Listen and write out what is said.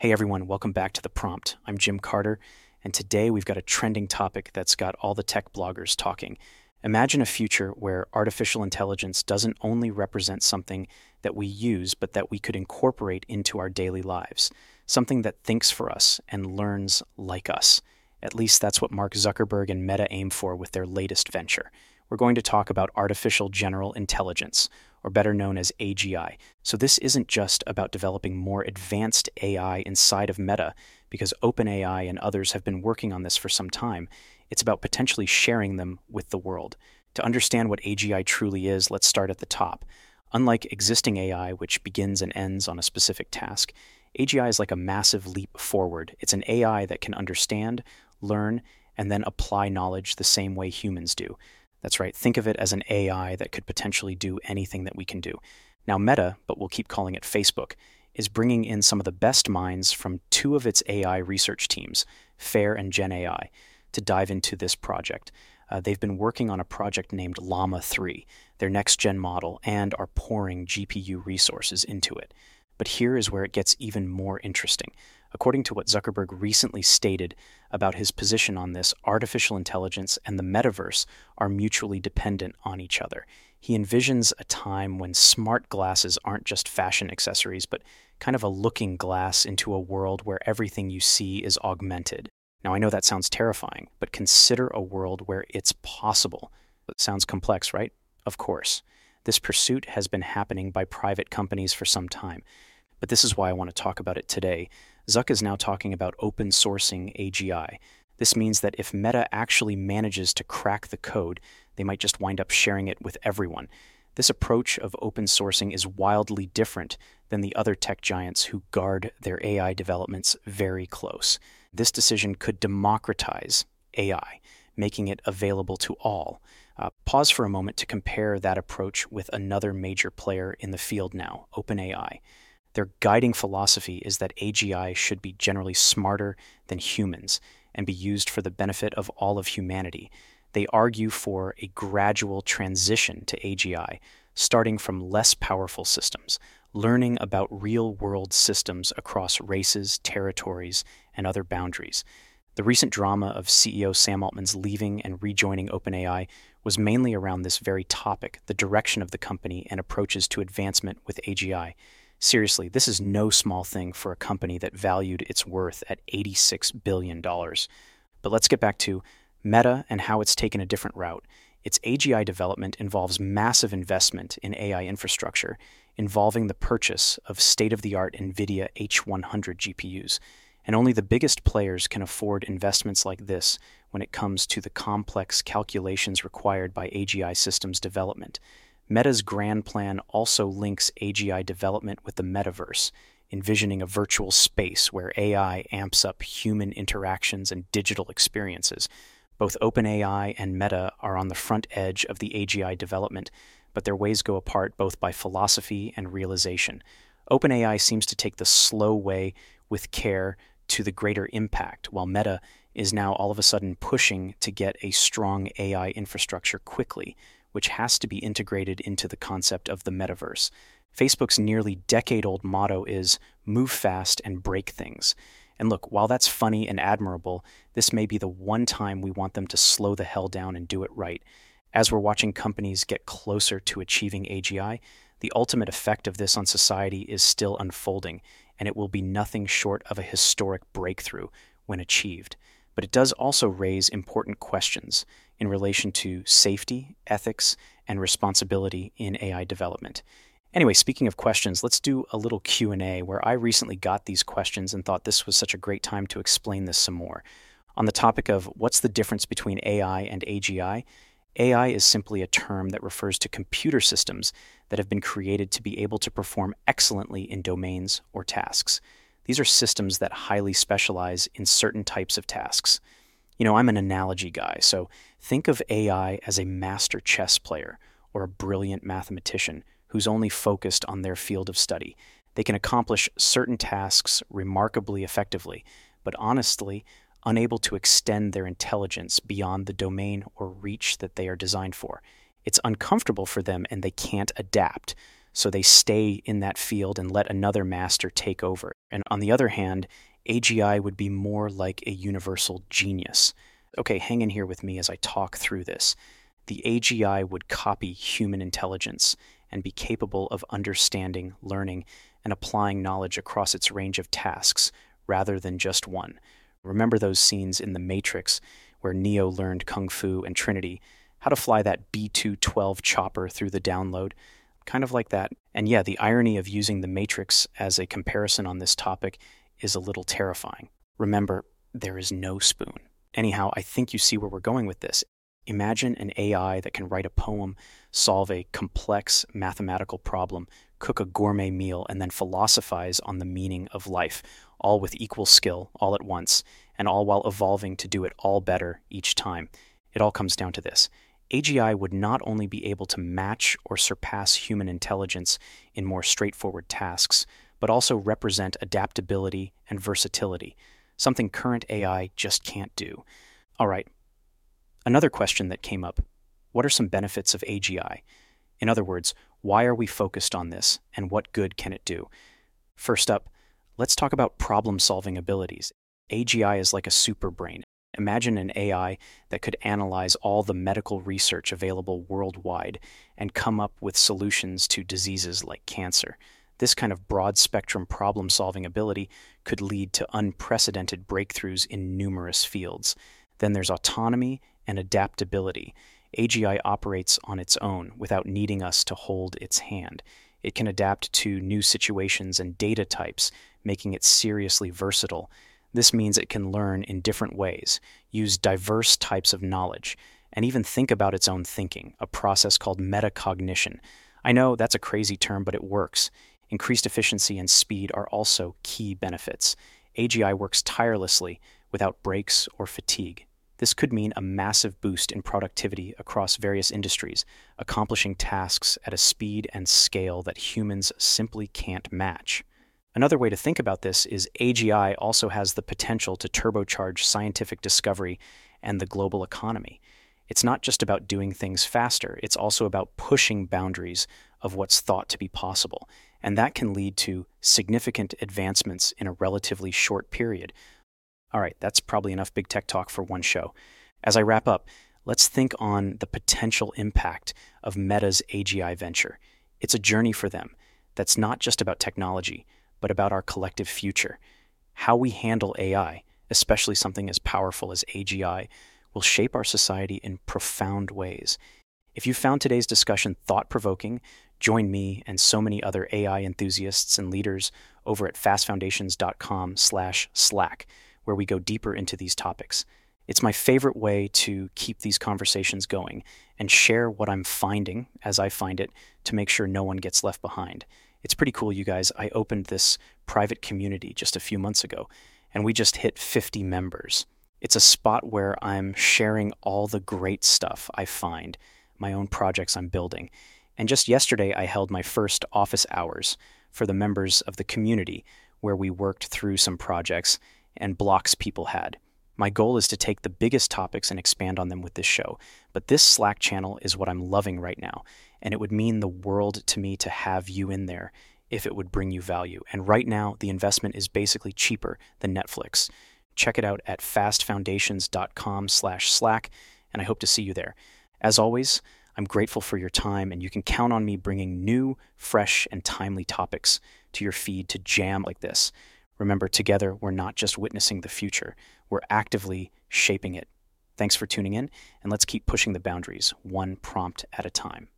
Hey everyone, welcome back to The Prompt. I'm Jim Carter, and today we've got a trending topic that's got all the tech bloggers talking. Imagine a future where artificial intelligence doesn't only represent something that we use, but that we could incorporate into our daily lives, something that thinks for us and learns like us. At least that's what Mark Zuckerberg and Meta aim for with their latest venture. We're going to talk about artificial general intelligence, or better known as AGI. So, this isn't just about developing more advanced AI inside of Meta, because OpenAI and others have been working on this for some time. It's about potentially sharing them with the world. To understand what AGI truly is, let's start at the top. Unlike existing AI, which begins and ends on a specific task, AGI is like a massive leap forward. It's an AI that can understand, learn, and then apply knowledge the same way humans do. That's right, think of it as an AI that could potentially do anything that we can do. Now, Meta, but we'll keep calling it Facebook, is bringing in some of the best minds from two of its AI research teams, FAIR and Gen AI, to dive into this project. Uh, they've been working on a project named Llama 3, their next gen model, and are pouring GPU resources into it. But here is where it gets even more interesting. According to what Zuckerberg recently stated about his position on this, artificial intelligence and the metaverse are mutually dependent on each other. He envisions a time when smart glasses aren't just fashion accessories, but kind of a looking glass into a world where everything you see is augmented. Now, I know that sounds terrifying, but consider a world where it's possible. It sounds complex, right? Of course. This pursuit has been happening by private companies for some time. But this is why I want to talk about it today. Zuck is now talking about open sourcing AGI. This means that if Meta actually manages to crack the code, they might just wind up sharing it with everyone. This approach of open sourcing is wildly different than the other tech giants who guard their AI developments very close. This decision could democratize AI, making it available to all. Uh, pause for a moment to compare that approach with another major player in the field now, OpenAI. Their guiding philosophy is that AGI should be generally smarter than humans and be used for the benefit of all of humanity. They argue for a gradual transition to AGI, starting from less powerful systems, learning about real world systems across races, territories, and other boundaries. The recent drama of CEO Sam Altman's leaving and rejoining OpenAI was mainly around this very topic the direction of the company and approaches to advancement with AGI. Seriously, this is no small thing for a company that valued its worth at $86 billion. But let's get back to Meta and how it's taken a different route. Its AGI development involves massive investment in AI infrastructure, involving the purchase of state of the art NVIDIA H100 GPUs. And only the biggest players can afford investments like this when it comes to the complex calculations required by AGI systems development. Meta's grand plan also links AGI development with the metaverse, envisioning a virtual space where AI amps up human interactions and digital experiences. Both OpenAI and Meta are on the front edge of the AGI development, but their ways go apart both by philosophy and realization. OpenAI seems to take the slow way with care to the greater impact, while Meta is now all of a sudden pushing to get a strong AI infrastructure quickly, which has to be integrated into the concept of the metaverse. Facebook's nearly decade old motto is move fast and break things. And look, while that's funny and admirable, this may be the one time we want them to slow the hell down and do it right. As we're watching companies get closer to achieving AGI, the ultimate effect of this on society is still unfolding, and it will be nothing short of a historic breakthrough when achieved. But it does also raise important questions in relation to safety, ethics, and responsibility in AI development. Anyway, speaking of questions, let's do a little Q&A where I recently got these questions and thought this was such a great time to explain this some more. On the topic of what's the difference between AI and AGI, AI is simply a term that refers to computer systems that have been created to be able to perform excellently in domains or tasks. These are systems that highly specialize in certain types of tasks. You know, I'm an analogy guy, so think of AI as a master chess player or a brilliant mathematician who's only focused on their field of study. They can accomplish certain tasks remarkably effectively, but honestly, unable to extend their intelligence beyond the domain or reach that they are designed for. It's uncomfortable for them and they can't adapt. so they stay in that field and let another master take over. And on the other hand, AGI would be more like a universal genius. Okay, hang in here with me as I talk through this. The AGI would copy human intelligence and be capable of understanding, learning, and applying knowledge across its range of tasks rather than just one. Remember those scenes in The Matrix where Neo learned Kung Fu and Trinity how to fly that B 212 chopper through the download? Kind of like that. And yeah, the irony of using The Matrix as a comparison on this topic is a little terrifying. Remember, there is no spoon. Anyhow, I think you see where we're going with this. Imagine an AI that can write a poem, solve a complex mathematical problem, cook a gourmet meal, and then philosophize on the meaning of life, all with equal skill, all at once, and all while evolving to do it all better each time. It all comes down to this. AGI would not only be able to match or surpass human intelligence in more straightforward tasks, but also represent adaptability and versatility, something current AI just can't do. All right, Another question that came up what are some benefits of AGI? In other words, why are we focused on this and what good can it do? First up, let's talk about problem solving abilities. AGI is like a super brain. Imagine an AI that could analyze all the medical research available worldwide and come up with solutions to diseases like cancer. This kind of broad spectrum problem solving ability could lead to unprecedented breakthroughs in numerous fields. Then there's autonomy and adaptability. AGI operates on its own without needing us to hold its hand. It can adapt to new situations and data types, making it seriously versatile. This means it can learn in different ways, use diverse types of knowledge, and even think about its own thinking, a process called metacognition. I know that's a crazy term, but it works. Increased efficiency and speed are also key benefits. AGI works tirelessly without breaks or fatigue. This could mean a massive boost in productivity across various industries, accomplishing tasks at a speed and scale that humans simply can't match. Another way to think about this is AGI also has the potential to turbocharge scientific discovery and the global economy. It's not just about doing things faster, it's also about pushing boundaries of what's thought to be possible. And that can lead to significant advancements in a relatively short period, all right, that's probably enough big tech talk for one show. As I wrap up, let's think on the potential impact of Meta's AGI venture. It's a journey for them that's not just about technology, but about our collective future. How we handle AI, especially something as powerful as AGI, will shape our society in profound ways. If you found today's discussion thought provoking, join me and so many other AI enthusiasts and leaders over at fastfoundations.com/slash Slack, where we go deeper into these topics. It's my favorite way to keep these conversations going and share what I'm finding as I find it to make sure no one gets left behind. It's pretty cool, you guys. I opened this private community just a few months ago, and we just hit 50 members. It's a spot where I'm sharing all the great stuff I find, my own projects I'm building. And just yesterday, I held my first office hours for the members of the community where we worked through some projects and blocks people had. My goal is to take the biggest topics and expand on them with this show, but this Slack channel is what I'm loving right now, and it would mean the world to me to have you in there if it would bring you value. And right now, the investment is basically cheaper than Netflix. Check it out at fastfoundations.com/slack, and I hope to see you there. As always, I'm grateful for your time, and you can count on me bringing new, fresh, and timely topics to your feed to jam like this. Remember, together, we're not just witnessing the future, we're actively shaping it. Thanks for tuning in, and let's keep pushing the boundaries, one prompt at a time.